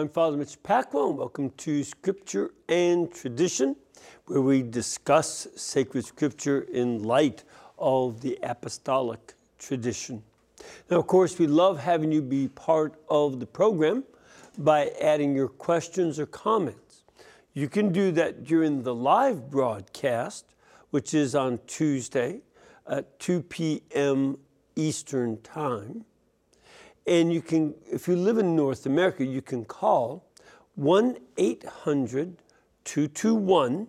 I'm Father Mitch Pacwa, and welcome to Scripture and Tradition, where we discuss sacred scripture in light of the apostolic tradition. Now, of course, we love having you be part of the program by adding your questions or comments. You can do that during the live broadcast, which is on Tuesday at 2 p.m. Eastern Time. And you can, if you live in North America, you can call 1 800 221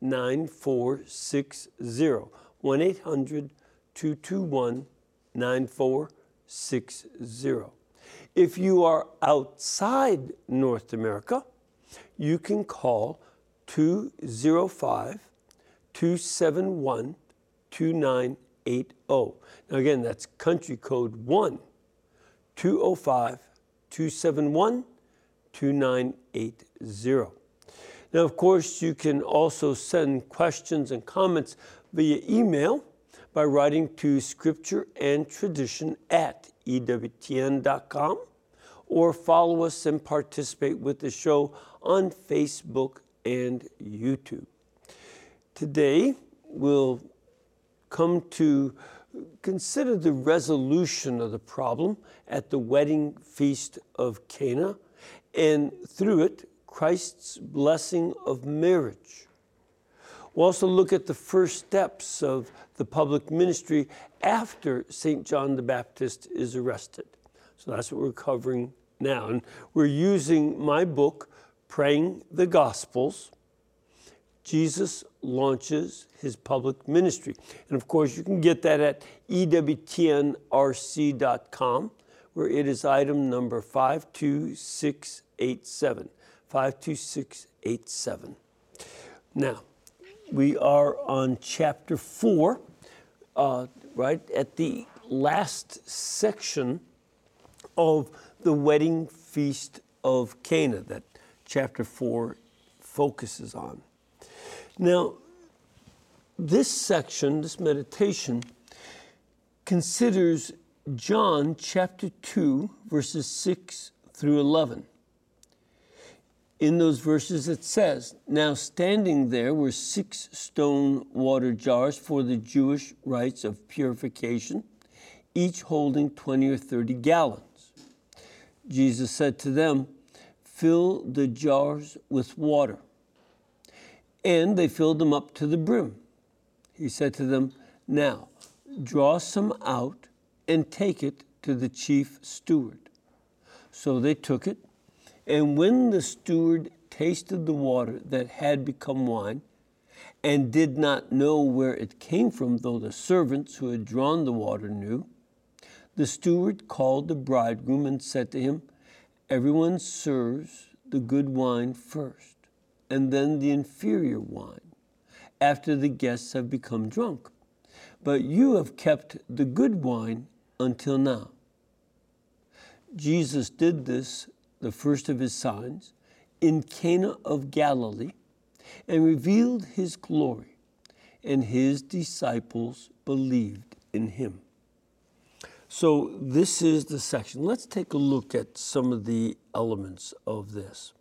9460. 1 800 221 9460. If you are outside North America, you can call 205 271 2980. Now, again, that's country code 1 205 271 2980. Now, of course, you can also send questions and comments via email by writing to scripture and tradition at ewtn.com or follow us and participate with the show on Facebook and YouTube. Today, we'll come to consider the resolution of the problem at the wedding feast of Cana, and through it, Christ's blessing of marriage. We'll also look at the first steps of the public ministry after St. John the Baptist is arrested. So that's what we're covering now. And we're using my book, Praying the Gospels. Jesus launches his public ministry. And of course, you can get that at ewtnrc.com, where it is item number 52687. 52687. Now, we are on chapter 4, uh, right at the last section of the wedding feast of Cana that chapter 4 focuses on. Now, this section, this meditation, considers John chapter 2, verses 6 through 11. In those verses, it says, Now standing there were six stone water jars for the Jewish rites of purification, each holding 20 or 30 gallons. Jesus said to them, Fill the jars with water and they filled them up to the brim. He said to them, Now draw some out and take it to the chief steward. So they took it, and when the steward tasted the water that had become wine, and did not know where it came from, though the servants who had drawn the water knew, the steward called the bridegroom and said to him, Everyone serves the good wine first and then the inferior wine, after the guests have become drunk. But you have kept the good wine until now. Jesus did this, the first of his signs, in Cana of Galilee, and revealed his glory, and his disciples believed in him. So, this is the section. Let's take a look at some of the elements of this.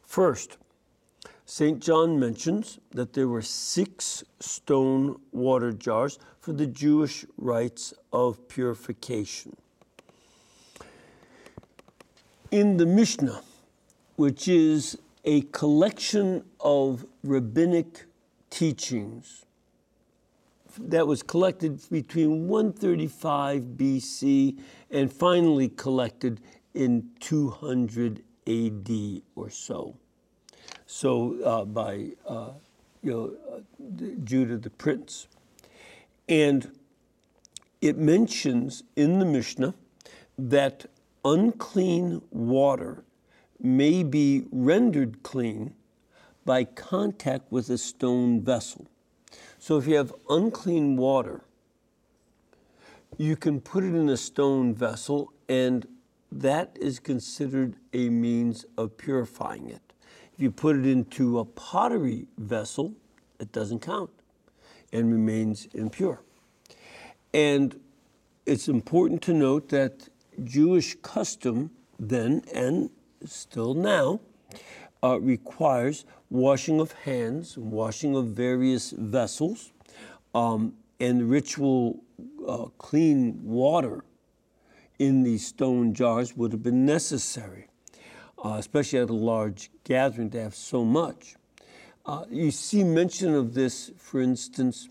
First, St. John mentions that there were six stone water jars for the Jewish rites of purification. In the Mishnah, which is a collection of rabbinic teachings that was collected between 135 BC and finally collected in 200 AD or so so uh, by uh, you know uh, Judah the prince, and it mentions in the Mishnah that unclean water may be rendered clean by contact with a stone vessel. So if you have unclean water, you can put it in a stone vessel, and that is considered a means of purifying it. You put it into a pottery vessel, it doesn't count and remains impure. And it's important to note that Jewish custom then and still now uh, requires washing of hands, washing of various vessels, um, and ritual uh, clean water in these stone jars would have been necessary, uh, especially at a large gathering to have so much. Uh, you see mention of this, for instance,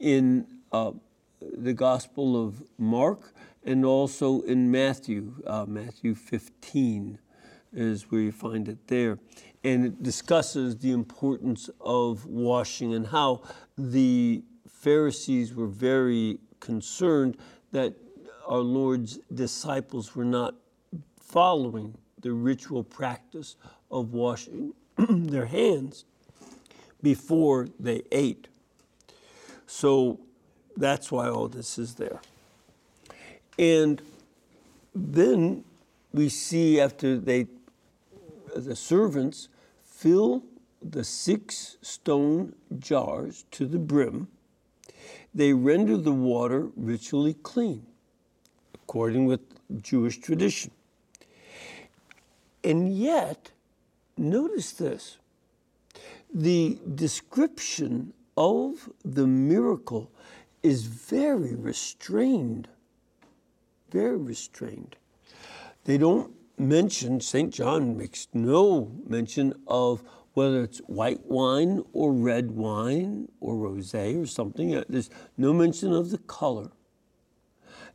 in uh, the Gospel of Mark and also in Matthew, uh, Matthew 15 is where you find it there. And it discusses the importance of washing and how the Pharisees were very concerned that our Lord's disciples were not following the ritual practice of washing their hands before they ate. So that's why all this is there. And then we see after they, the servants fill the six stone jars to the brim, they render the water ritually clean, according with Jewish tradition. And yet, notice this the description of the miracle is very restrained. Very restrained. They don't mention, St. John makes no mention of whether it's white wine or red wine or rosé or something. Uh, there's no mention of the color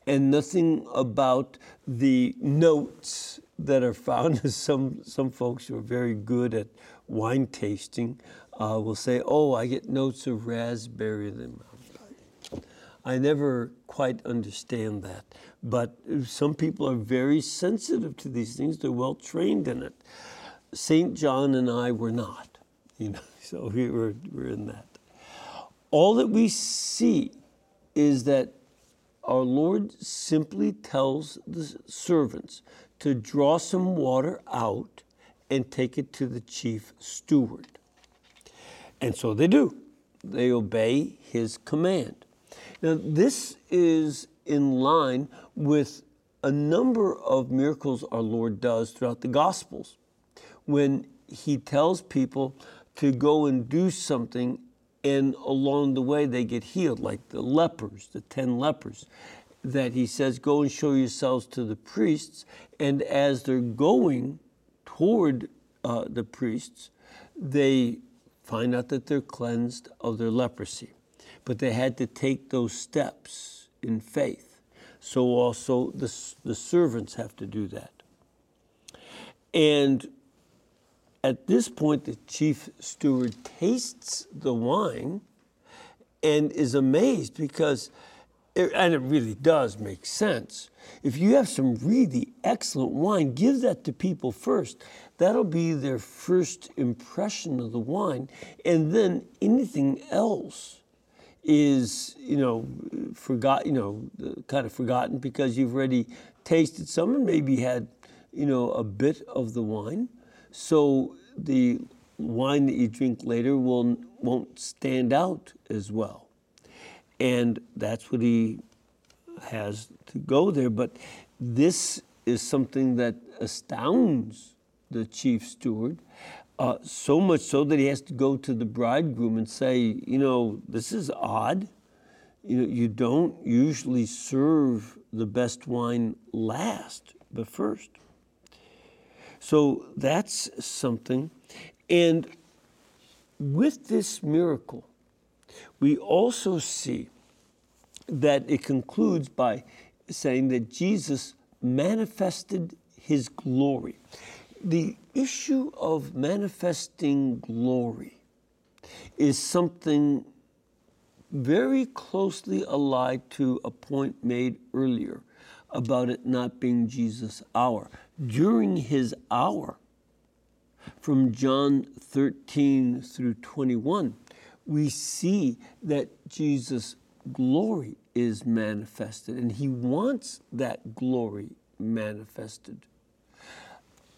and nothing about the notes that are found. some, some folks who are very good at wine tasting uh, will say, oh, I get notes of raspberry. in Them, I never quite understand that. But some people are very sensitive to these things. They're well trained in it. St. John and I were not, you know, so we were, we're in that. All that we see is that our Lord simply tells the servants to draw some water out and take it to the chief steward. And so they do. They obey his command. Now, this is in line with a number of miracles our Lord does throughout the Gospels when he tells people to go and do something and along the way they get healed, like the lepers, the 10 lepers, that he says, Go and show yourselves to the priests. And as they're going toward uh, the priests, they find out that they're cleansed of their leprosy. But they had to take those steps in faith. So also the, the servants have to do that. And at this point, the chief steward tastes the wine and is amazed because, it, and it really does make sense. If you have some really excellent wine, give that to people first. That'll be their first impression of the wine. And then anything else is, you know, forgot, you know, kind of forgotten because you've already tasted some and maybe had, you know, a bit of the wine. So the wine that you drink later will won't stand out as well. And that's what he has to go there. But this is something that astounds the chief steward, uh, so much so that he has to go to the bridegroom and say, you know, this is odd. You know, you don't usually serve the best wine last, but first. So that's something. And with this miracle, we also see that it concludes by saying that Jesus manifested his glory the issue of manifesting glory is something very closely allied to a point made earlier about it not being Jesus' hour. During his hour, from John 13 through 21, we see that Jesus' glory is manifested, and he wants that glory manifested.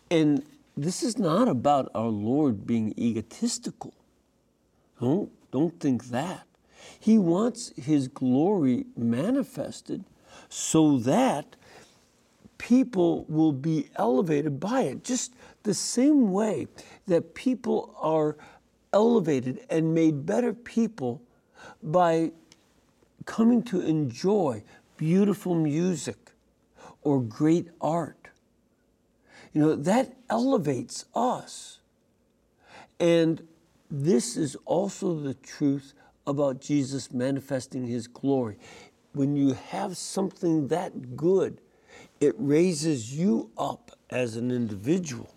And this is not about our Lord being egotistical. Don't, don't think that. He wants His glory manifested so that people will be elevated by it. Just the same way that people are elevated and made better people by coming to enjoy beautiful music or great art. You know, that elevates us. And this is also the truth about Jesus manifesting his glory. When you have something that good, it raises you up as an individual.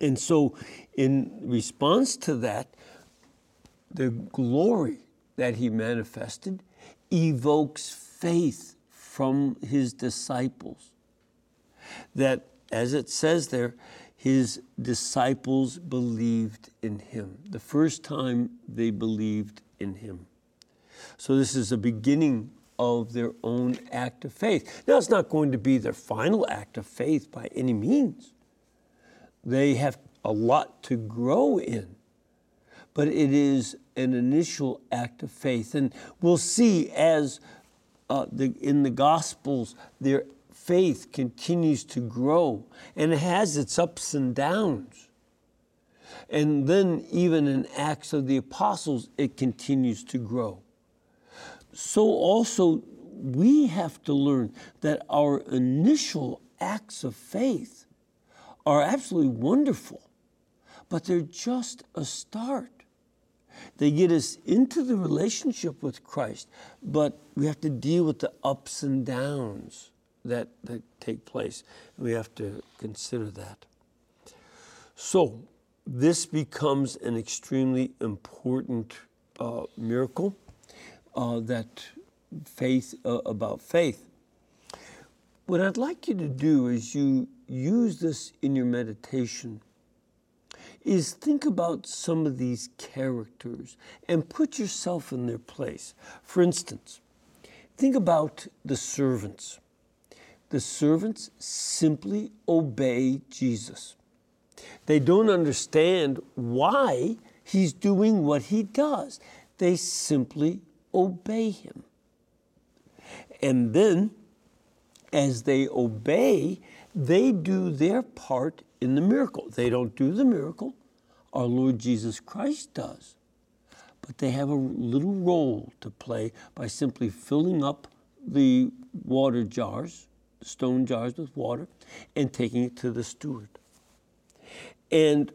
And so, in response to that, the glory that he manifested evokes faith from his disciples. That, as it says there, his disciples believed in him. The first time they believed in him. So, this is a beginning of their own act of faith. Now, it's not going to be their final act of faith by any means. They have a lot to grow in, but it is an initial act of faith. And we'll see as uh, the, in the Gospels, their faith continues to grow and it has its ups and downs. And then, even in Acts of the Apostles, it continues to grow so also we have to learn that our initial acts of faith are absolutely wonderful, but they're just a start. They get us into the relationship with Christ, but we have to deal with the ups and downs that, that take place. We have to consider that. So, this becomes an extremely important uh, miracle uh, that faith uh, about faith. What I'd like you to do is you use this in your meditation is think about some of these characters and put yourself in their place. For instance, think about the servants. The servants simply obey Jesus. They don't understand why he's doing what he does. They simply obey him. And then, as they obey, they do their part in the miracle. They don't do the miracle, our Lord Jesus Christ does. But they have a little role to play by simply filling up the water jars, stone jars with water, and taking it to the steward. And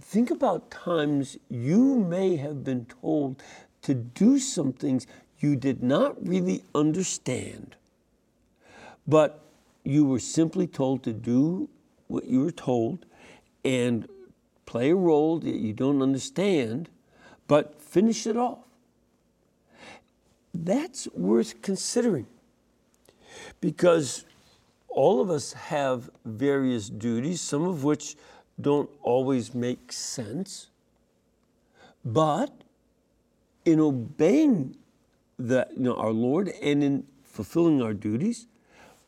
think about times you may have been told to do some things you did not really understand, but you were simply told to do what you were told and play a role that you don't understand, but finish it off. That's worth considering because all of us have various duties, some of which don't always make sense, but in obeying the, you know, our Lord and in fulfilling our duties,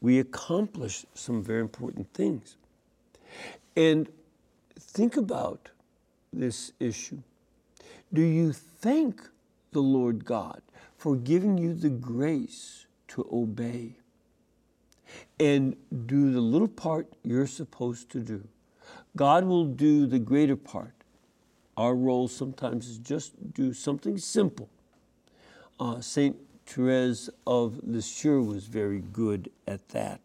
we accomplish some very important things. And think about this issue. Do you thank the Lord God for giving you the grace to obey and do the little part you're supposed to do? God will do the greater part our role sometimes is just do something simple. Uh, St. Therese of Lisieux was very good at that,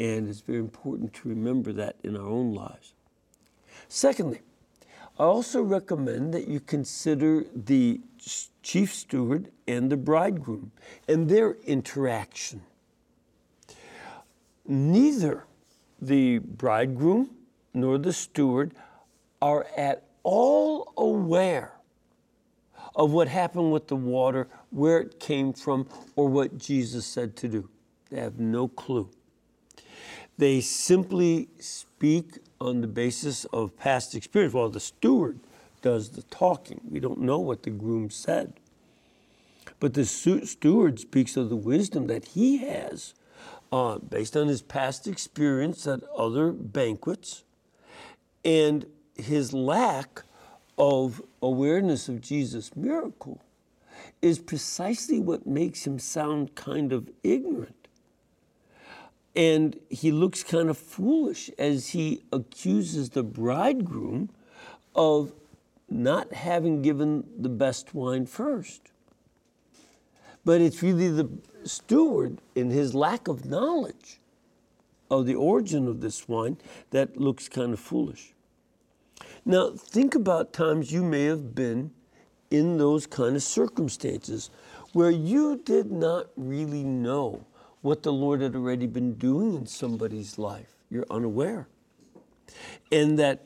and it's very important to remember that in our own lives. Secondly, I also recommend that you consider the chief steward and the bridegroom and their interaction. Neither the bridegroom nor the steward are at all aware of what happened with the water, where it came from, or what Jesus said to do. They have no clue. They simply speak on the basis of past experience. While the steward does the talking. We don't know what the groom said. But the steward speaks of the wisdom that he has uh, based on his past experience at other banquets. And his lack of awareness of Jesus' miracle is precisely what makes him sound kind of ignorant. And he looks kind of foolish as he accuses the bridegroom of not having given the best wine first. But it's really the steward, in his lack of knowledge of the origin of this wine, that looks kind of foolish. Now, think about times you may have been in those kind of circumstances where you did not really know what the Lord had already been doing in somebody's life. You're unaware. And that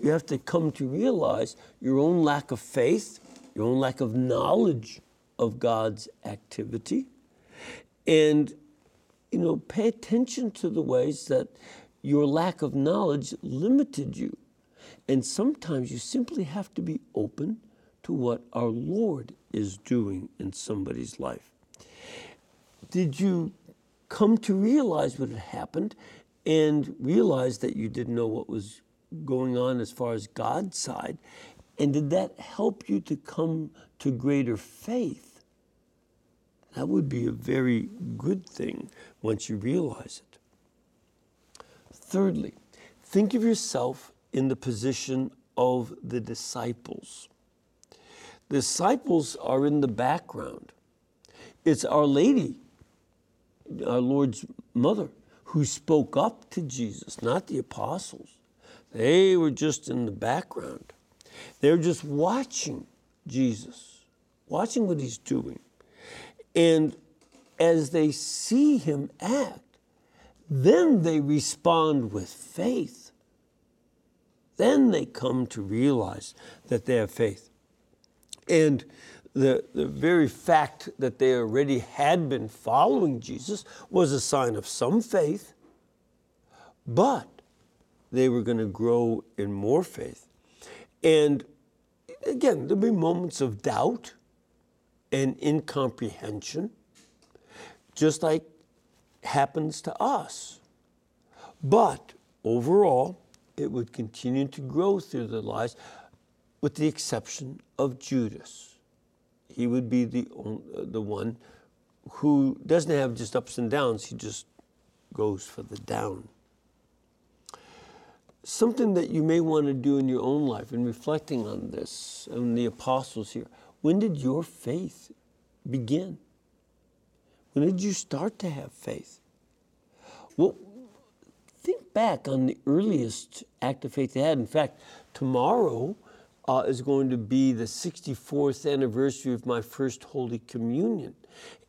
you have to come to realize your own lack of faith, your own lack of knowledge of God's activity, and you know, pay attention to the ways that your lack of knowledge limited you. And sometimes you simply have to be open to what our Lord is doing in somebody's life. Did you come to realize what had happened and realize that you didn't know what was going on as far as God's side? And did that help you to come to greater faith? That would be a very good thing once you realize it. Thirdly, think of yourself in the position of the disciples. The disciples are in the background. It's Our Lady, our Lord's mother, who spoke up to Jesus, not the apostles. They were just in the background. They're just watching Jesus, watching what he's doing. And as they see him act, then they respond with faith. Then they come to realize that they have faith. And the, the very fact that they already had been following Jesus was a sign of some faith, but they were going to grow in more faith. And again, there'll be moments of doubt and incomprehension, just like happens to us. But overall, it would continue to grow through their lives with the exception of Judas. He would be the, uh, the one who doesn't have just ups and downs, he just goes for the down. Something that you may want to do in your own life, in reflecting on this, on the apostles here. When did your faith begin? When did you start to have faith? Well, think back on the earliest act of faith they had. In fact, tomorrow uh, is going to be the 64th anniversary of my first Holy Communion.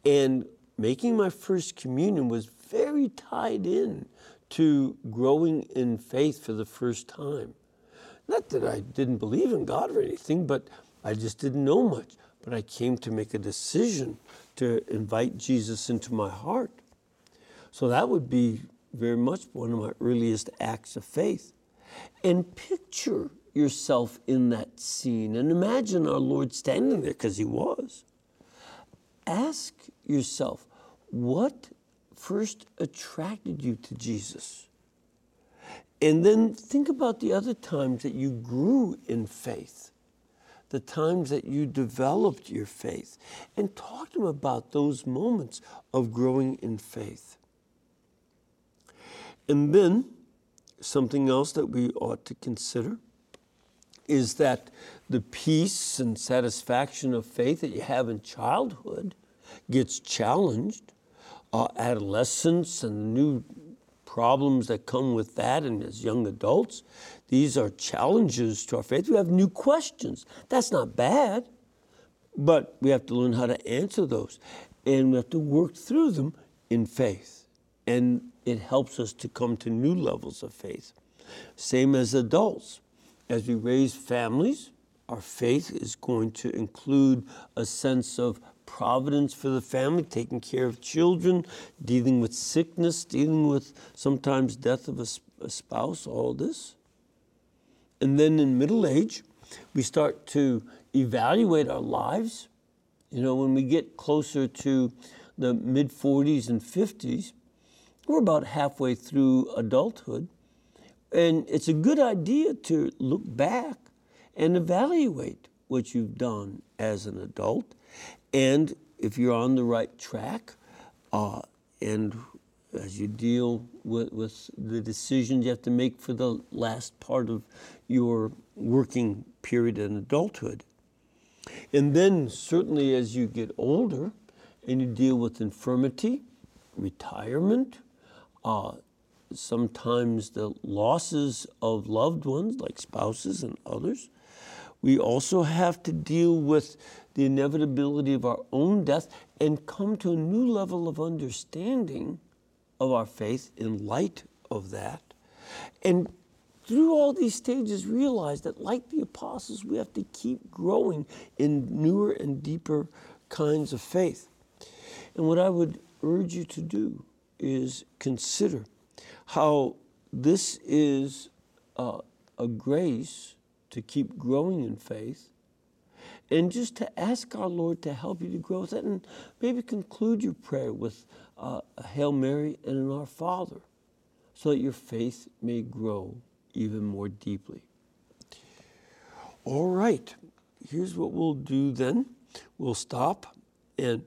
And making my first communion was very tied in to growing in faith for the first time. Not that I didn't believe in God or anything, but I just didn't know much. But I came to make a decision to invite Jesus into my heart. So that would be very much one of my earliest acts of faith. And picture yourself in that scene and imagine our Lord standing there because he was. Ask yourself, what first attracted you to Jesus? And then think about the other times that you grew in faith, the times that you developed your faith, and talk to them about those moments of growing in faith. And then, something else that we ought to consider is that the peace and satisfaction of faith that you have in childhood gets challenged. Uh, adolescence and new problems that come with that, and as young adults, these are challenges to our faith. We have new questions. That's not bad, but we have to learn how to answer those, and we have to work through them in faith. And it helps us to come to new levels of faith. Same as adults as we raise families, our faith is going to include a sense of providence for the family, taking care of children, dealing with sickness, dealing with sometimes death of a, a spouse, all this. And then in middle age, we start to evaluate our lives. You know, when we get closer to the mid 40s and 50s, we're about halfway through adulthood. And it's a good idea to look back and evaluate what you've done as an adult. And if you're on the right track uh, and as you deal with, with the decisions you have to make for the last part of your working period in adulthood. And then, certainly, as you get older and you deal with infirmity, retirement, uh, sometimes the losses of loved ones like spouses and others. We also have to deal with the inevitability of our own death and come to a new level of understanding of our faith in light of that. And through all these stages, realize that, like the apostles, we have to keep growing in newer and deeper kinds of faith. And what I would urge you to do is consider how this is uh, a grace to keep growing in faith and just to ask our Lord to help you to grow with it and maybe conclude your prayer with uh, a Hail Mary and an Our Father so that your faith may grow even more deeply. All right, here's what we'll do then. We'll stop and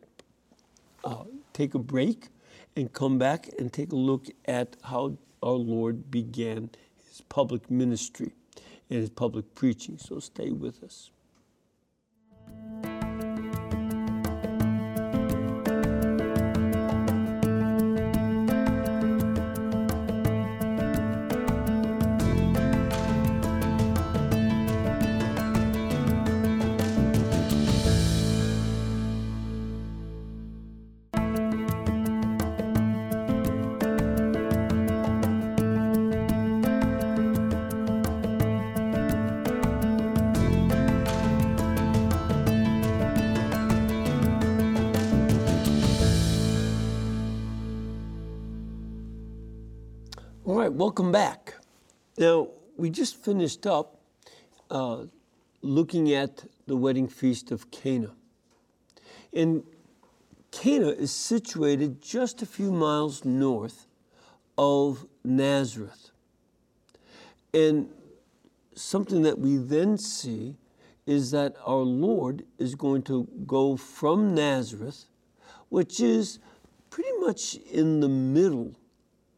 uh, take a break and come back and take a look at how our Lord began his public ministry and his public preaching. So stay with us. Welcome back. Now, we just finished up uh, looking at the wedding feast of Cana. And Cana is situated just a few miles north of Nazareth. And something that we then see is that our Lord is going to go from Nazareth, which is pretty much in the middle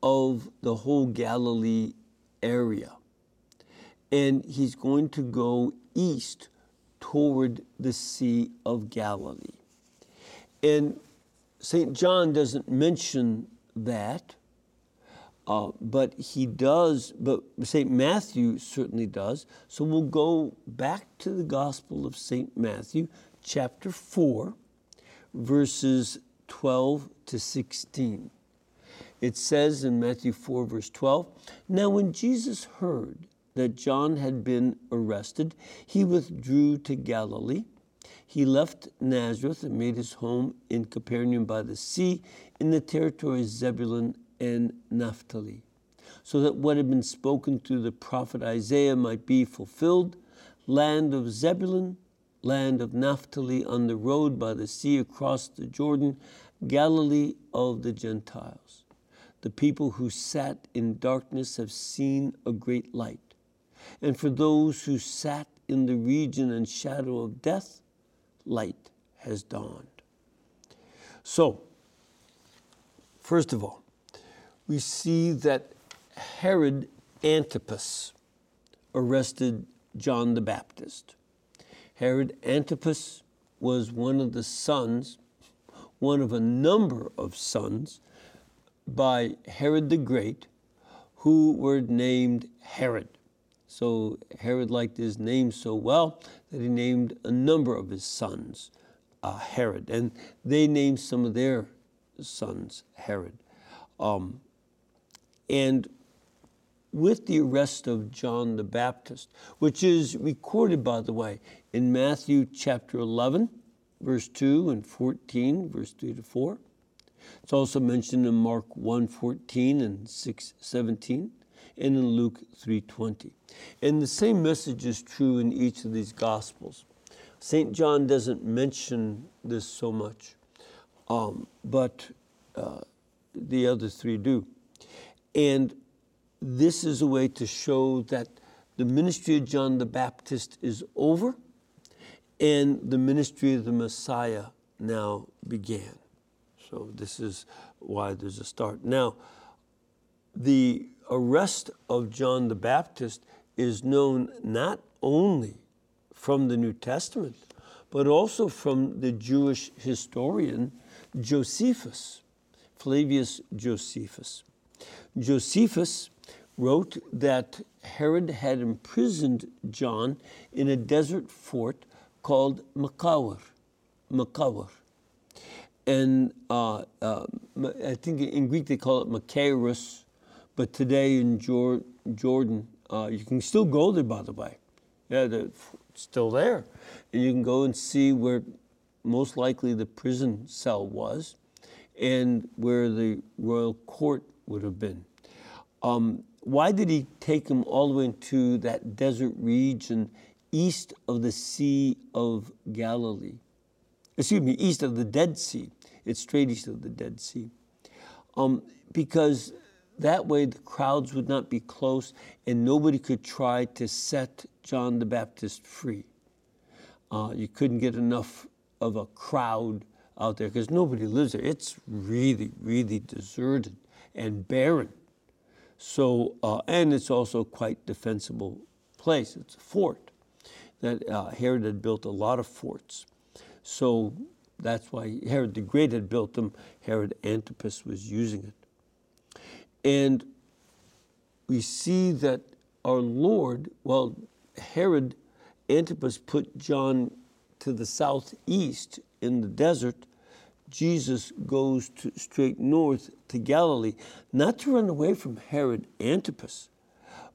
of the whole Galilee area. And he's going to go east toward the Sea of Galilee. And St. John doesn't mention that, uh, but he does, but St. Matthew certainly does. So we'll go back to the Gospel of St. Matthew, chapter 4, verses 12 to 16. It says in Matthew 4, verse 12 Now, when Jesus heard that John had been arrested, he withdrew to Galilee. He left Nazareth and made his home in Capernaum by the sea in the territory of Zebulun and Naphtali, so that what had been spoken through the prophet Isaiah might be fulfilled land of Zebulun, land of Naphtali, on the road by the sea across the Jordan, Galilee of the Gentiles. The people who sat in darkness have seen a great light. And for those who sat in the region and shadow of death, light has dawned. So, first of all, we see that Herod Antipas arrested John the Baptist. Herod Antipas was one of the sons, one of a number of sons by Herod the Great, who were named Herod. So Herod liked his name so well that he named a number of his sons uh, Herod, and they named some of their sons Herod. Um, and with the arrest of John the Baptist, which is recorded, by the way, in Matthew chapter 11, verse 2 and 14, verse 3 to 4, it's also mentioned in Mark 1:14 and 6:17 and in Luke 3:20. And the same message is true in each of these gospels. St. John doesn't mention this so much, um, but uh, the other three do. And this is a way to show that the ministry of John the Baptist is over and the ministry of the Messiah now began. So this is why there's a start. Now, the arrest of John the Baptist is known not only from the New Testament, but also from the Jewish historian Josephus, Flavius Josephus. Josephus wrote that Herod had imprisoned John in a desert fort called Makawar. Makawar. And uh, uh, I think in Greek they call it Machaerus, but today in Jor- Jordan, uh, you can still go there, by the way. Yeah, it's still there. And you can go and see where most likely the prison cell was and where the royal court would have been. Um, why did he take him all the way into that desert region east of the Sea of Galilee? Excuse me, east of the Dead Sea. It's straight east of the Dead Sea. Um, because that way the crowds would not be close and nobody could try to set John the Baptist free. Uh, you couldn't get enough of a crowd out there because nobody lives there. It's really, really deserted and barren. So, uh, and it's also quite defensible place. It's a fort that uh, Herod had built a lot of forts. So that's why Herod the Great had built them. Herod Antipas was using it. And we see that our Lord, well, Herod Antipas put John to the southeast in the desert Jesus goes to, straight north to Galilee, not to run away from Herod Antipas,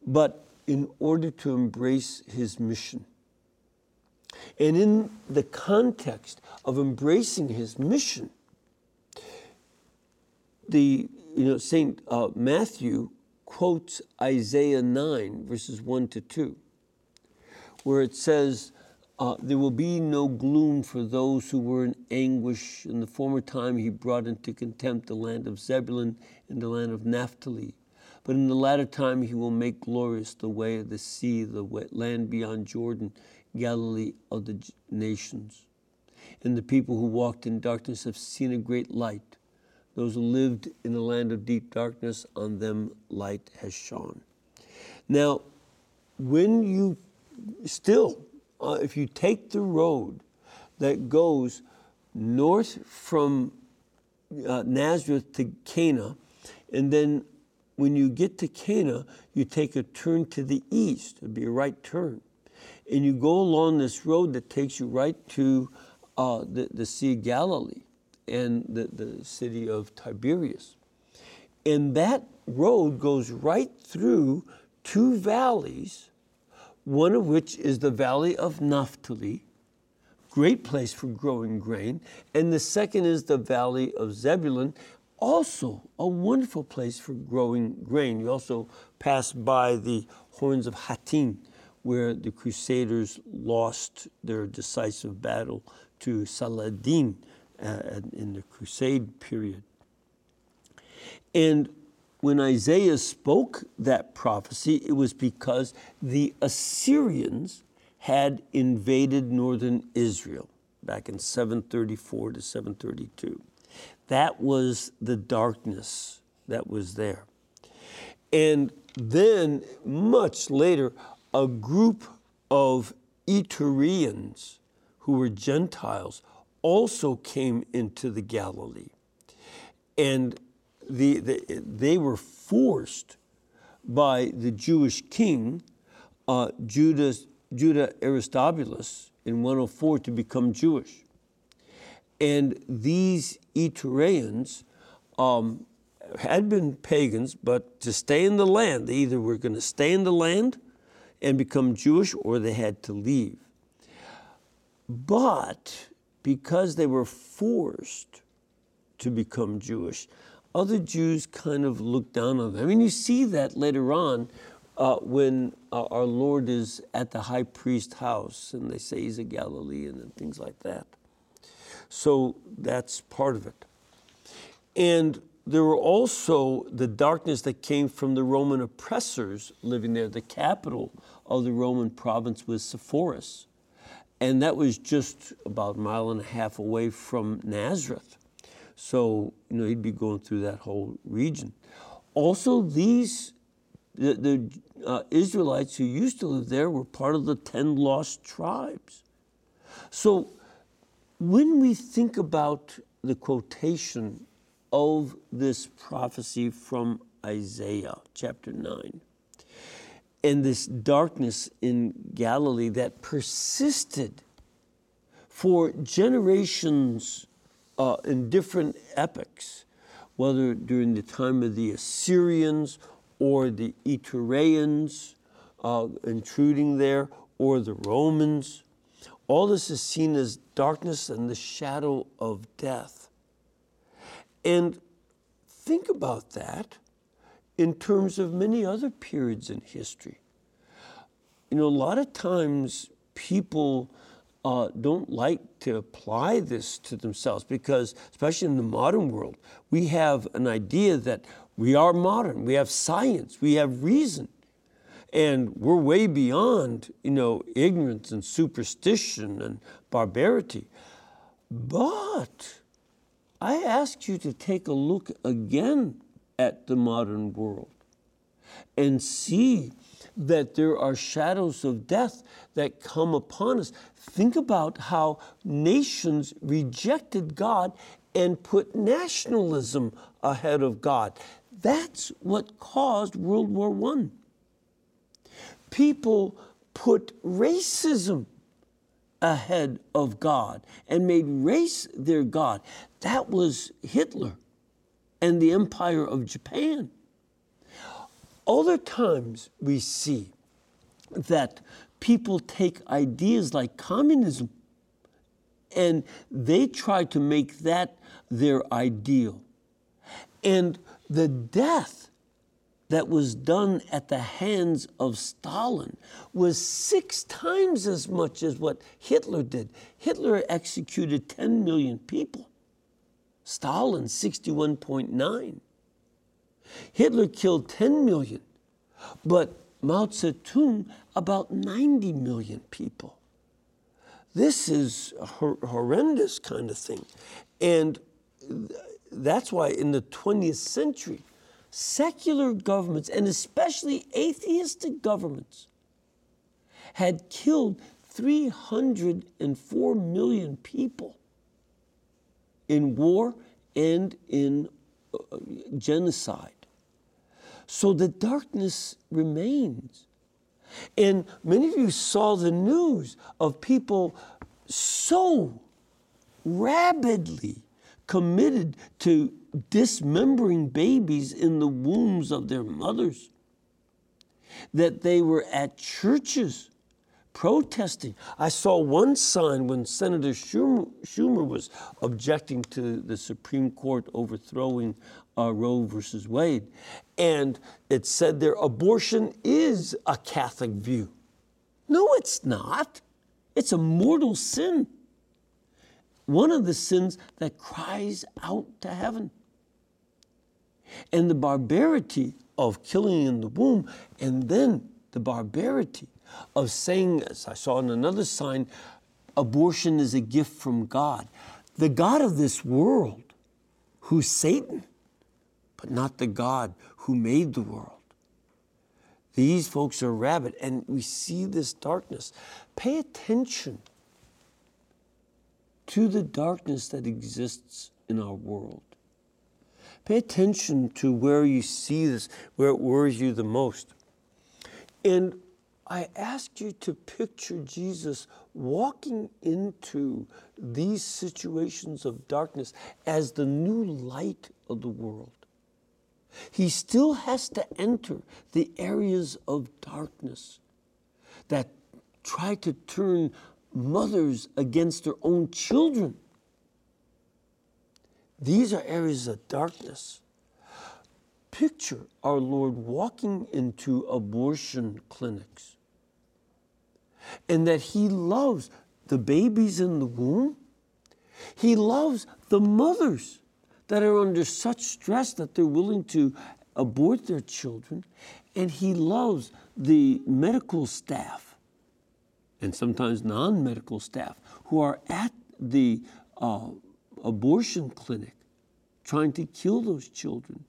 but in order to embrace his mission. And in the context of embracing his mission, the you know Saint uh, Matthew quotes Isaiah 9 verses 1 to 2 where it says uh, there will be no gloom for those who were in anguish. In the former time, he brought into contempt the land of Zebulun and the land of Naphtali. But in the latter time, he will make glorious the way of the sea, the land beyond Jordan, Galilee of the nations. And the people who walked in darkness have seen a great light. Those who lived in the land of deep darkness, on them light has shone. Now, when you still uh, if you take the road that goes north from uh, Nazareth to Cana, and then when you get to Cana, you take a turn to the east, it'd be a right turn, and you go along this road that takes you right to uh, the, the Sea of Galilee and the, the city of Tiberias. And that road goes right through two valleys one of which is the Valley of Naphtali, great place for growing grain, and the second is the Valley of Zebulun, also a wonderful place for growing grain. You also pass by the horns of Hattin, where the Crusaders lost their decisive battle to Saladin uh, in the Crusade period. And when Isaiah spoke that prophecy, it was because the Assyrians had invaded northern Israel back in 734 to 732. That was the darkness that was there. And then, much later, a group of Itureans who were Gentiles also came into the Galilee. And the, the, they were forced by the Jewish king, uh, Judah, Judah Aristobulus, in 104 to become Jewish. And these Itureans um, had been pagans, but to stay in the land, they either were going to stay in the land and become Jewish or they had to leave. But because they were forced to become Jewish, other Jews kind of looked down on them. I mean, you see that later on uh, when uh, our Lord is at the high priest's house and they say he's a Galilean and things like that. So that's part of it. And there were also the darkness that came from the Roman oppressors living there. The capital of the Roman province was Sepphoris. And that was just about a mile and a half away from Nazareth. So you know, he'd be going through that whole region. Also, these the, the uh, Israelites who used to live there were part of the ten lost tribes. So, when we think about the quotation of this prophecy from Isaiah chapter 9, and this darkness in Galilee that persisted for generations uh, in different epochs, whether during the time of the Assyrians or the Itureans uh, intruding there, or the Romans. All this is seen as darkness and the shadow of death. And think about that in terms of many other periods in history. You know, a lot of times people uh, don't like to apply this to themselves because, especially in the modern world, we have an idea that we are modern, we have science, we have reason. And we're way beyond, you know, ignorance and superstition and barbarity. But I ask you to take a look again at the modern world and see that there are shadows of death that come upon us. Think about how nations rejected God and put nationalism ahead of God. That's what caused World War I. People put racism ahead of God and made race their God. That was Hitler and the Empire of Japan. Other times we see that people take ideas like communism and they try to make that their ideal. And the death that was done at the hands of Stalin was six times as much as what Hitler did. Hitler executed 10 million people, Stalin, 61.9. Hitler killed 10 million, but Mao Zedong, about 90 million people. This is a horrendous kind of thing. And that's why in the 20th century, secular governments, and especially atheistic governments, had killed 304 million people in war and in uh, genocide. So the darkness remains. And many of you saw the news of people so rabidly committed to dismembering babies in the wombs of their mothers, that they were at churches protesting. I saw one sign when Senator Schumer, Schumer was objecting to the Supreme Court overthrowing uh, Roe versus Wade, and it said there abortion is a Catholic view. No, it's not. It's a mortal sin one of the sins that cries out to heaven. And the barbarity of killing in the womb, and then the barbarity of saying, this. I saw in another sign, abortion is a gift from God. The God of this world, who's Satan, but not the God who made the world. These folks are rabid, and we see this darkness. Pay attention to the darkness that exists in our world. Pay attention to where you see this, where it worries you the most. And I ask you to picture Jesus walking into these situations of darkness as the new light of the world. He still has to enter the areas of darkness that try to turn mothers against their own children. These are areas of darkness. Picture our Lord walking into abortion clinics and that He loves the babies in the womb. He loves the mothers that are under such stress that they're willing to abort their children. And He loves the medical staff and sometimes non medical staff who are at the uh, abortion clinic trying to kill those children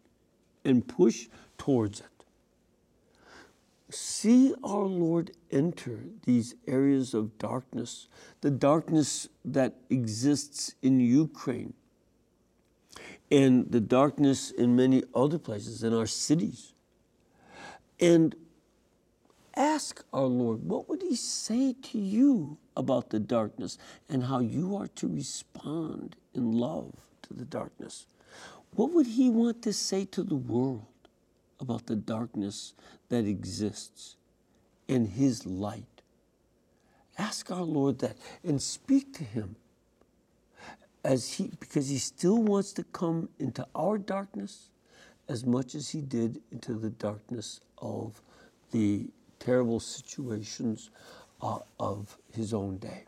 and push towards it. See our Lord enter these areas of darkness, the darkness that exists in Ukraine, and the darkness in many other places in our cities. And ask our Lord, what would He say to you about the darkness and how you are to respond in love to the darkness? What would He want to say to the world about the darkness that exists in His light? Ask our Lord that and speak to Him as He, because He still wants to come into our darkness as much as He did into the darkness of the terrible situations uh, of His own day.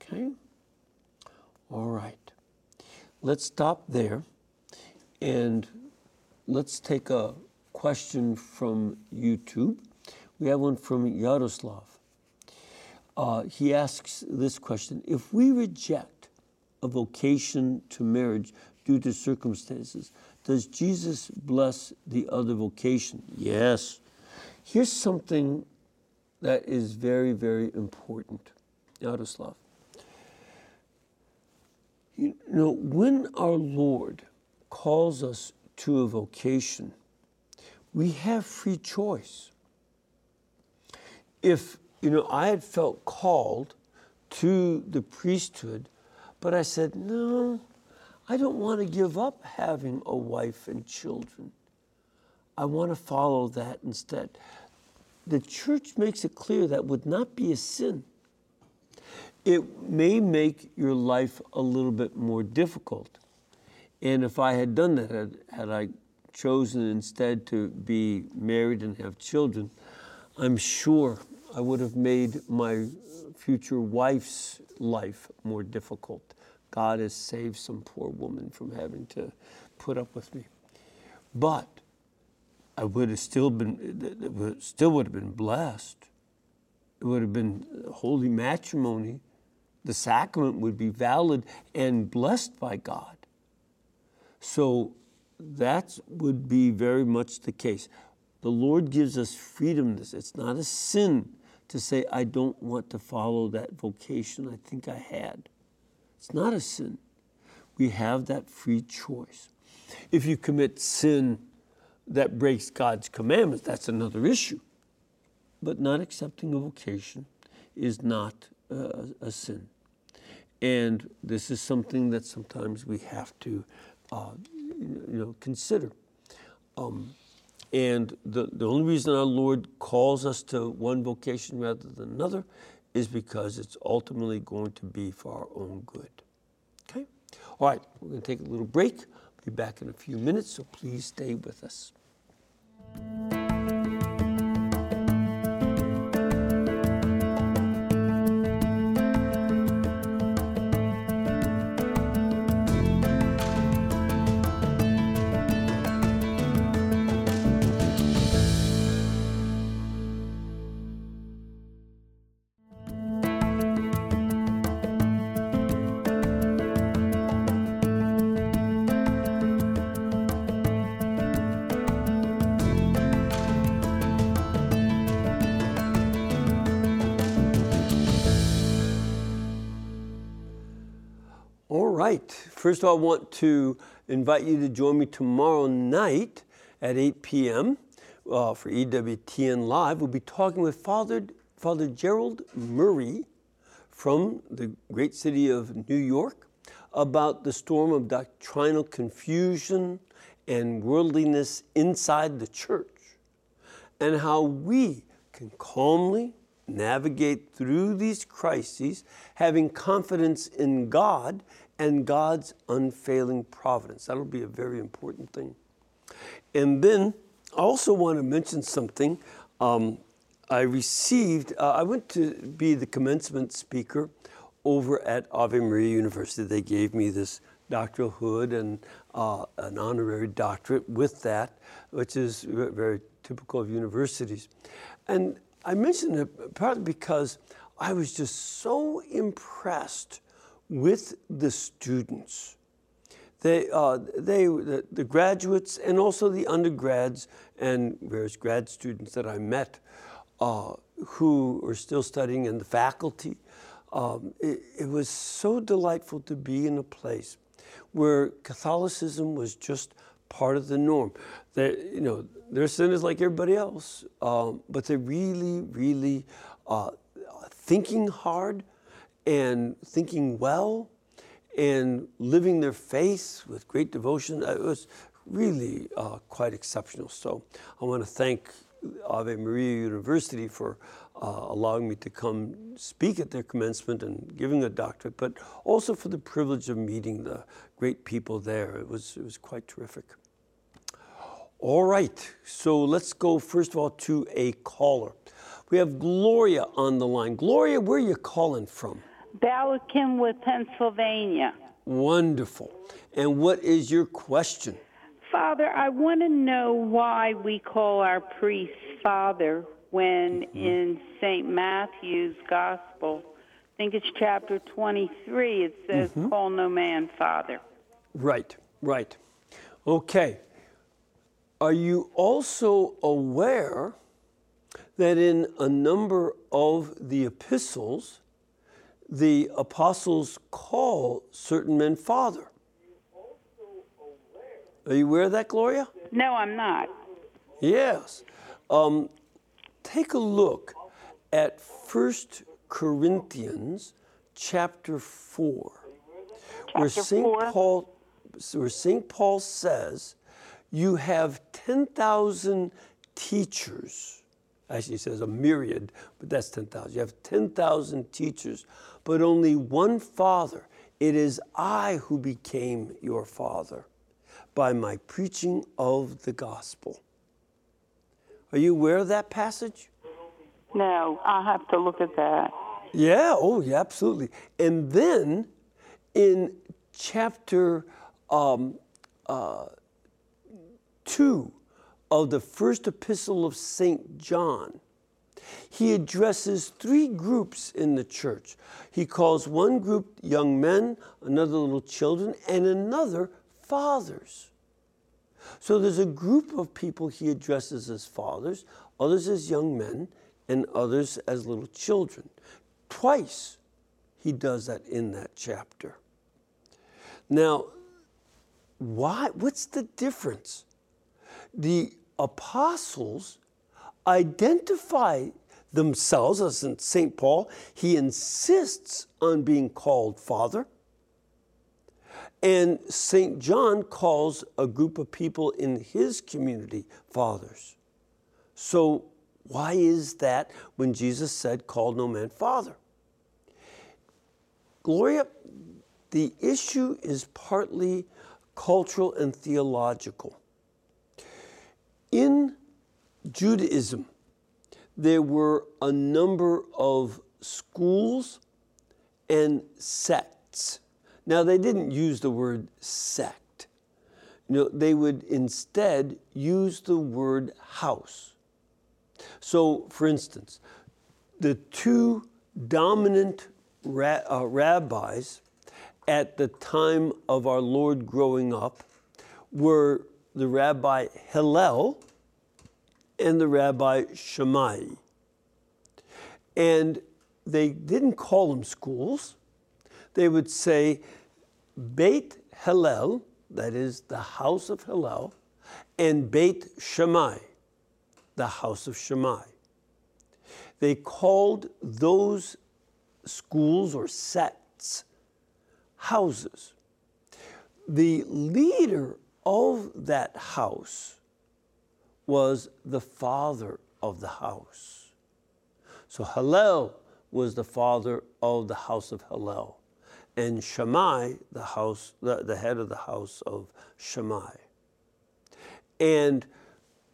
Okay? All right. Let's stop there. And let's take a question from YouTube. We have one from Yaroslav. Uh, he asks this question If we reject a vocation to marriage due to circumstances, does Jesus bless the other vocation? Yes. Here's something that is very, very important, Yaroslav. You know, when our Lord calls us to a vocation, we have free choice. If, you know, I had felt called to the priesthood, but I said, no, I don't want to give up having a wife and children. I want to follow that instead. The church makes it clear that would not be a sin it may make your life a little bit more difficult. And if I had done that, had, had I chosen instead to be married and have children, I'm sure I would have made my future wife's life more difficult. God has saved some poor woman from having to put up with me. But I would have still been, still would have been blessed. It would have been holy matrimony the sacrament would be valid and blessed by God. So that would be very much the case. The Lord gives us freedom. It's not a sin to say, I don't want to follow that vocation I think I had. It's not a sin. We have that free choice. If you commit sin that breaks God's commandments, that's another issue. But not accepting a vocation is not uh, a sin. And this is something that sometimes we have to, uh, you know, consider. Um, and the, the only reason our Lord calls us to one vocation rather than another is because it's ultimately going to be for our own good. Okay? All right, we're going to take a little break. Be back in a few minutes, so please stay with us. Right. First of all, I want to invite you to join me tomorrow night at 8 p.m. Uh, for EWTN Live. We'll be talking with Father, Father Gerald Murray from the great city of New York about the storm of doctrinal confusion and worldliness inside the church and how we can calmly navigate through these crises, having confidence in God and God's unfailing providence. That'll be a very important thing. And then I also want to mention something. Um, I received, uh, I went to be the commencement speaker over at Ave Maria University. They gave me this doctoral hood and uh, an honorary doctorate with that, which is very typical of universities. And I mentioned it partly because I was just so impressed with the students they, uh, they the, the, graduates and also the undergrads and various grad students that I met uh, who are still studying and the faculty. Um, it, it was so delightful to be in a place where Catholicism was just part of the norm. They, you know, they're sinners like everybody else, um, but they're really, really uh, thinking hard and thinking well and living their faith with great devotion. It was really uh, quite exceptional. So I want to thank Ave Maria University for uh, allowing me to come speak at their commencement and giving a doctorate, but also for the privilege of meeting the great people there. It was, it was quite terrific. All right, so let's go first of all to a caller. We have Gloria on the line. Gloria, where are you calling from? Bala Cynwyd, Pennsylvania. Wonderful. And what is your question? Father, I want to know why we call our priest Father when mm-hmm. in St. Matthew's Gospel, I think it's chapter 23, it says, mm-hmm. Call no man Father. Right, right. Okay. Are you also aware that in a number of the epistles, the apostles call certain men Father? Are you aware of that, Gloria? No, I'm not. Yes. Um, take a look at 1 Corinthians chapter 4, chapter where St. Paul where St. Paul says, you have 10,000 teachers. Actually, he says a myriad, but that's 10,000. You have 10,000 teachers, but only one father. It is I who became your father by my preaching of the gospel. Are you aware of that passage? No, I'll have to look at that. Yeah, oh, yeah, absolutely. And then in chapter um, uh, 2 of the first epistle of St. John, he addresses three groups in the church. He calls one group young men, another little children, and another fathers. So there's a group of people he addresses as fathers, others as young men, and others as little children. Twice he does that in that chapter. Now, why? What's the difference? The apostles identify themselves, as in St. Paul, he insists on being called Father. And St. John calls a group of people in his community fathers. So, why is that when Jesus said, Call no man father? Gloria, the issue is partly cultural and theological. In Judaism, there were a number of schools and sects now, they didn't use the word sect. You know, they would instead use the word house. So, for instance, the two dominant ra- uh, rabbis at the time of our Lord growing up were the Rabbi Hillel and the Rabbi Shammai. And they didn't call them schools they would say Beit Hillel, that is the house of Hillel, and Beit Shammai, the house of Shammai. They called those schools or sects houses. The leader of that house was the father of the house. So Hillel was the father of the house of Hillel and Shammai, the house, the, the head of the house of Shammai. And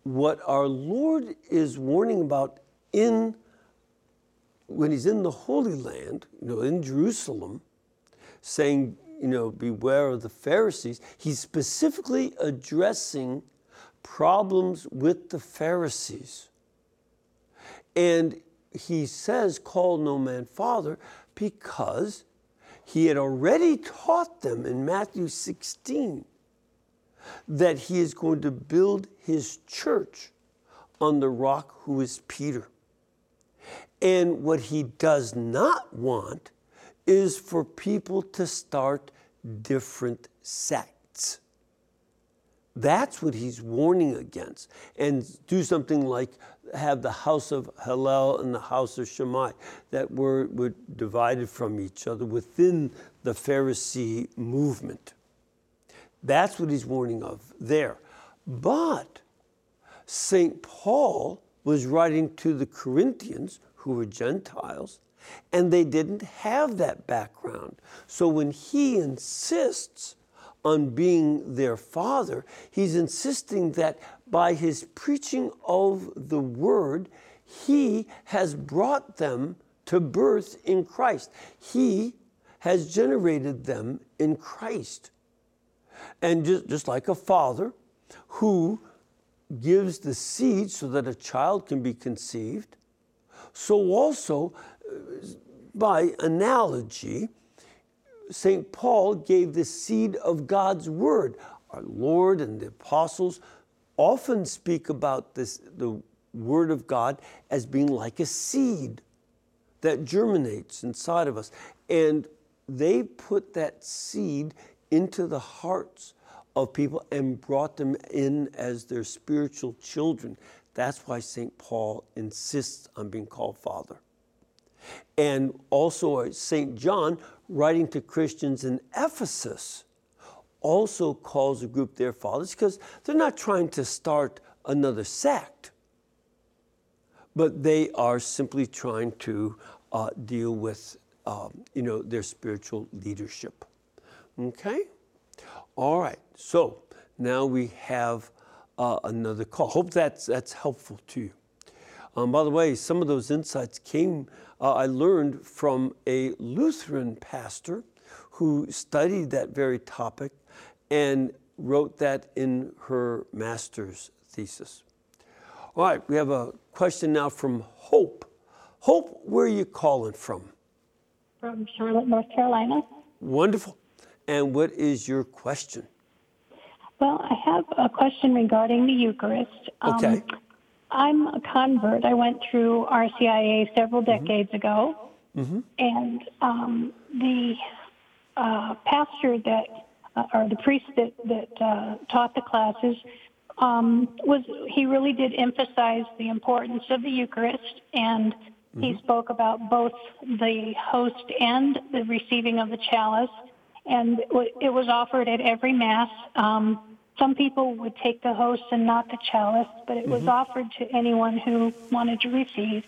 what our Lord is warning about in when he's in the Holy Land, you know, in Jerusalem, saying, you know, beware of the Pharisees, he's specifically addressing problems with the Pharisees. And he says, call no man father, because he had already taught them in Matthew 16 that he is going to build his church on the rock who is Peter. And what he does not want is for people to start different sects. That's what he's warning against. And do something like have the house of Hillel and the house of Shammai that were, were divided from each other within the Pharisee movement. That's what he's warning of there. But St. Paul was writing to the Corinthians, who were Gentiles, and they didn't have that background. So when he insists on being their father, he's insisting that by his preaching of the word, he has brought them to birth in Christ. He has generated them in Christ. And just, just like a father who gives the seed so that a child can be conceived, so also, uh, by analogy, St. Paul gave the seed of God's word. Our Lord and the apostles often speak about this, the word of God as being like a seed that germinates inside of us. And they put that seed into the hearts of people and brought them in as their spiritual children. That's why St. Paul insists on being called Father. And also, uh, St. John, writing to Christians in Ephesus, also calls a group their fathers because they're not trying to start another sect, but they are simply trying to uh, deal with um, you know, their spiritual leadership. Okay? All right, so now we have uh, another call. Hope that's, that's helpful to you. Um, by the way, some of those insights came, uh, I learned from a Lutheran pastor who studied that very topic and wrote that in her master's thesis. All right, we have a question now from Hope. Hope, where are you calling from? From Charlotte, North Carolina. Wonderful. And what is your question? Well, I have a question regarding the Eucharist. Um, okay. I'm a convert. I went through RCIA several mm-hmm. decades mm-hmm. ago, mm-hmm. and um, the uh, pastor that, uh, or the priest that that uh, taught the classes, um, was he really did emphasize the importance of the Eucharist, and mm-hmm. he spoke about both the host and the receiving of the chalice, and it was offered at every mass. Um, some people would take the host and not the chalice, but it was mm-hmm. offered to anyone who wanted to receive.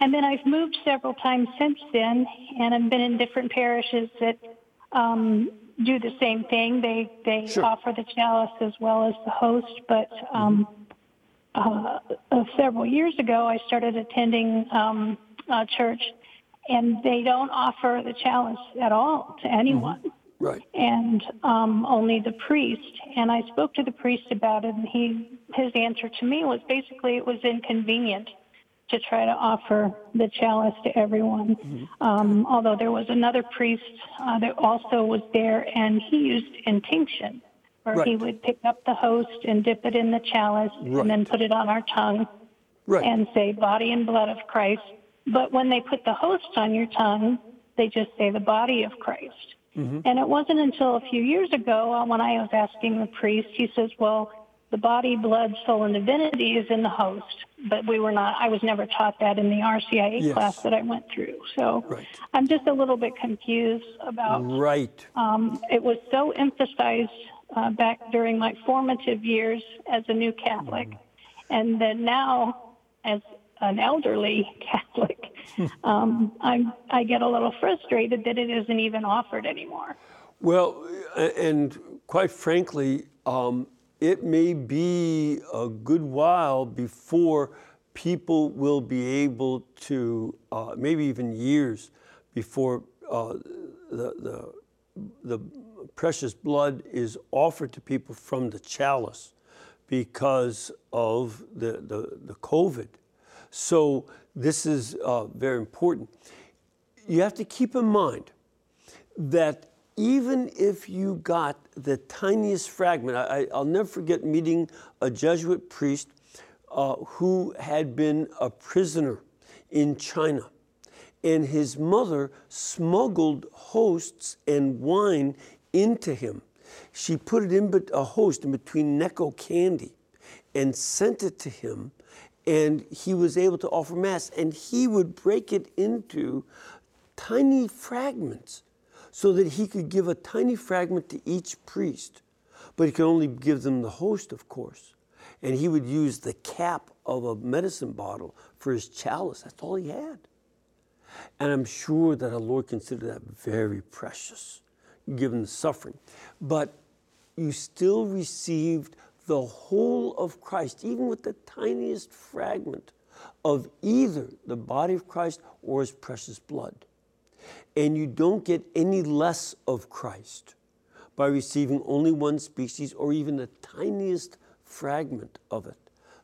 And then I've moved several times since then, and I've been in different parishes that um, do the same thing. They they sure. offer the chalice as well as the host. But um, mm-hmm. uh, several years ago, I started attending um, a church, and they don't offer the chalice at all to anyone. Mm-hmm. Right. And um, only the priest. And I spoke to the priest about it, and he his answer to me was basically it was inconvenient to try to offer the chalice to everyone. Mm-hmm. Um, although there was another priest uh, that also was there, and he used intinction, where right. he would pick up the host and dip it in the chalice, right. and then put it on our tongue, right. and say "Body and blood of Christ." But when they put the host on your tongue, they just say the body of Christ. Mm-hmm. And it wasn't until a few years ago uh, when I was asking the priest, he says, well, the body, blood, soul, and divinity is in the host. But we were not, I was never taught that in the RCIA yes. class that I went through. So right. I'm just a little bit confused about. Right. Um, it was so emphasized uh, back during my formative years as a new Catholic. Mm. And then now, as an elderly Catholic, um, I, I get a little frustrated that it isn't even offered anymore. Well, and quite frankly, um, it may be a good while before people will be able to, uh, maybe even years before uh, the, the, the precious blood is offered to people from the chalice because of the, the, the COVID. So this is uh, very important. You have to keep in mind that even if you got the tiniest fragment, I, will never forget meeting a Jesuit priest uh, who had been a prisoner in China. And his mother smuggled hosts and wine into him. She put it in a host in between Necco candy and sent it to him. And he was able to offer Mass. And he would break it into tiny fragments so that he could give a tiny fragment to each priest. But he could only give them the host, of course. And he would use the cap of a medicine bottle for his chalice. That's all he had. And I'm sure that our Lord considered that very precious, given the suffering. But you still received the whole of Christ, even with the tiniest fragment of either the body of Christ or his precious blood and you don't get any less of Christ by receiving only one species or even the tiniest fragment of it.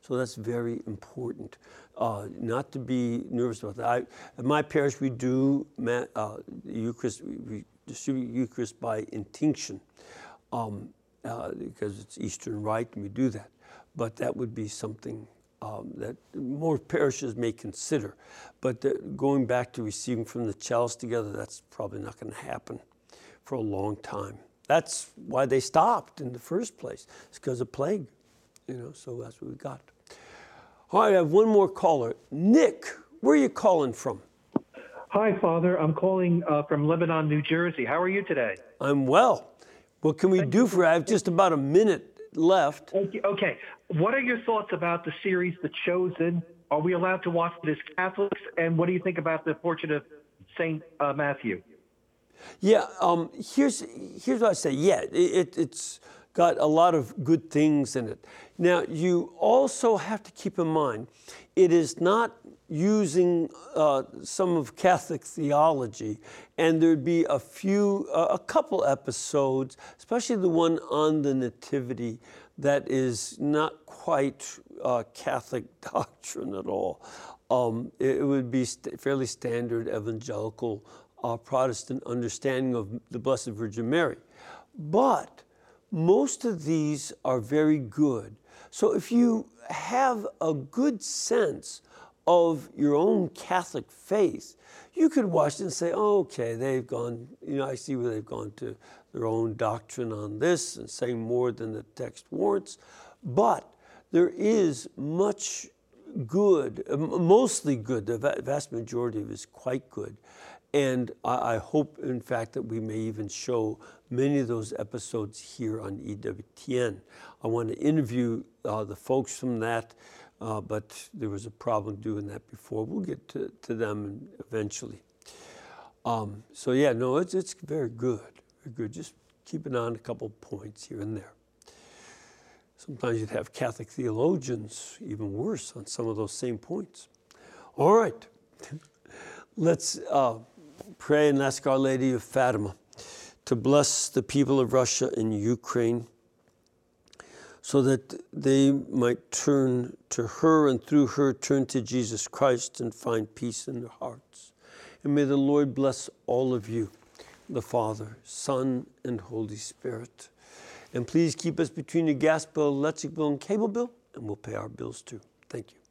So that's very important. Uh, not to be nervous about that. I, at my parish, we do uh, Eucharist, we distribute Eucharist by intinction um, uh, because it's Eastern Rite and we do that. But that would be something um, that more parishes may consider. But the, going back to receiving from the chalice together, that's probably not going to happen for a long time. That's why they stopped in the first place. It's because of plague, you know. So that's what we got. All right, I have one more caller. Nick, where are you calling from? Hi, Father. I'm calling uh, from Lebanon, New Jersey. How are you today? I'm well. What can we Thank do for? I have just about a minute left. Okay. What are your thoughts about the series The Chosen? Are we allowed to watch it as Catholics? And what do you think about the portrait of St. Uh, Matthew? Yeah, um, here's, here's what I say. Yeah, it, it's got a lot of good things in it. Now, you also have to keep in mind, it is not using uh, some of Catholic theology, and there'd be a few, uh, a couple episodes, especially the one on the Nativity, that is not quite uh, Catholic doctrine at all. Um, it, it, would be st- fairly standard evangelical uh, Protestant understanding of the Blessed Virgin Mary. But most of these are very good. So if you have a good sense of your own Catholic faith, you could watch and say, oh, okay, they've gone, you know, I see where they've gone to their own doctrine on this and saying more than the text warrants. But there is much good, mostly good, the vast majority of it is quite good. And I, hope, in fact, that we may even show many of those episodes here on EWTN. I want to interview uh, the folks from that uh, but there was a problem doing that before. We'll get to, to them eventually. Um, so yeah, no, it's, it's very good, very good. Just keeping on a couple points here and there. Sometimes you'd have Catholic theologians even worse on some of those same points. All right, let's uh, pray and ask Our Lady of Fatima to bless the people of Russia and Ukraine so that they might turn to her and through her turn to Jesus Christ and find peace in their hearts. And may the Lord bless all of you, the Father, Son, and Holy Spirit. And please keep us between your gas bill, electric bill, and cable bill, and we'll pay our bills too. Thank you.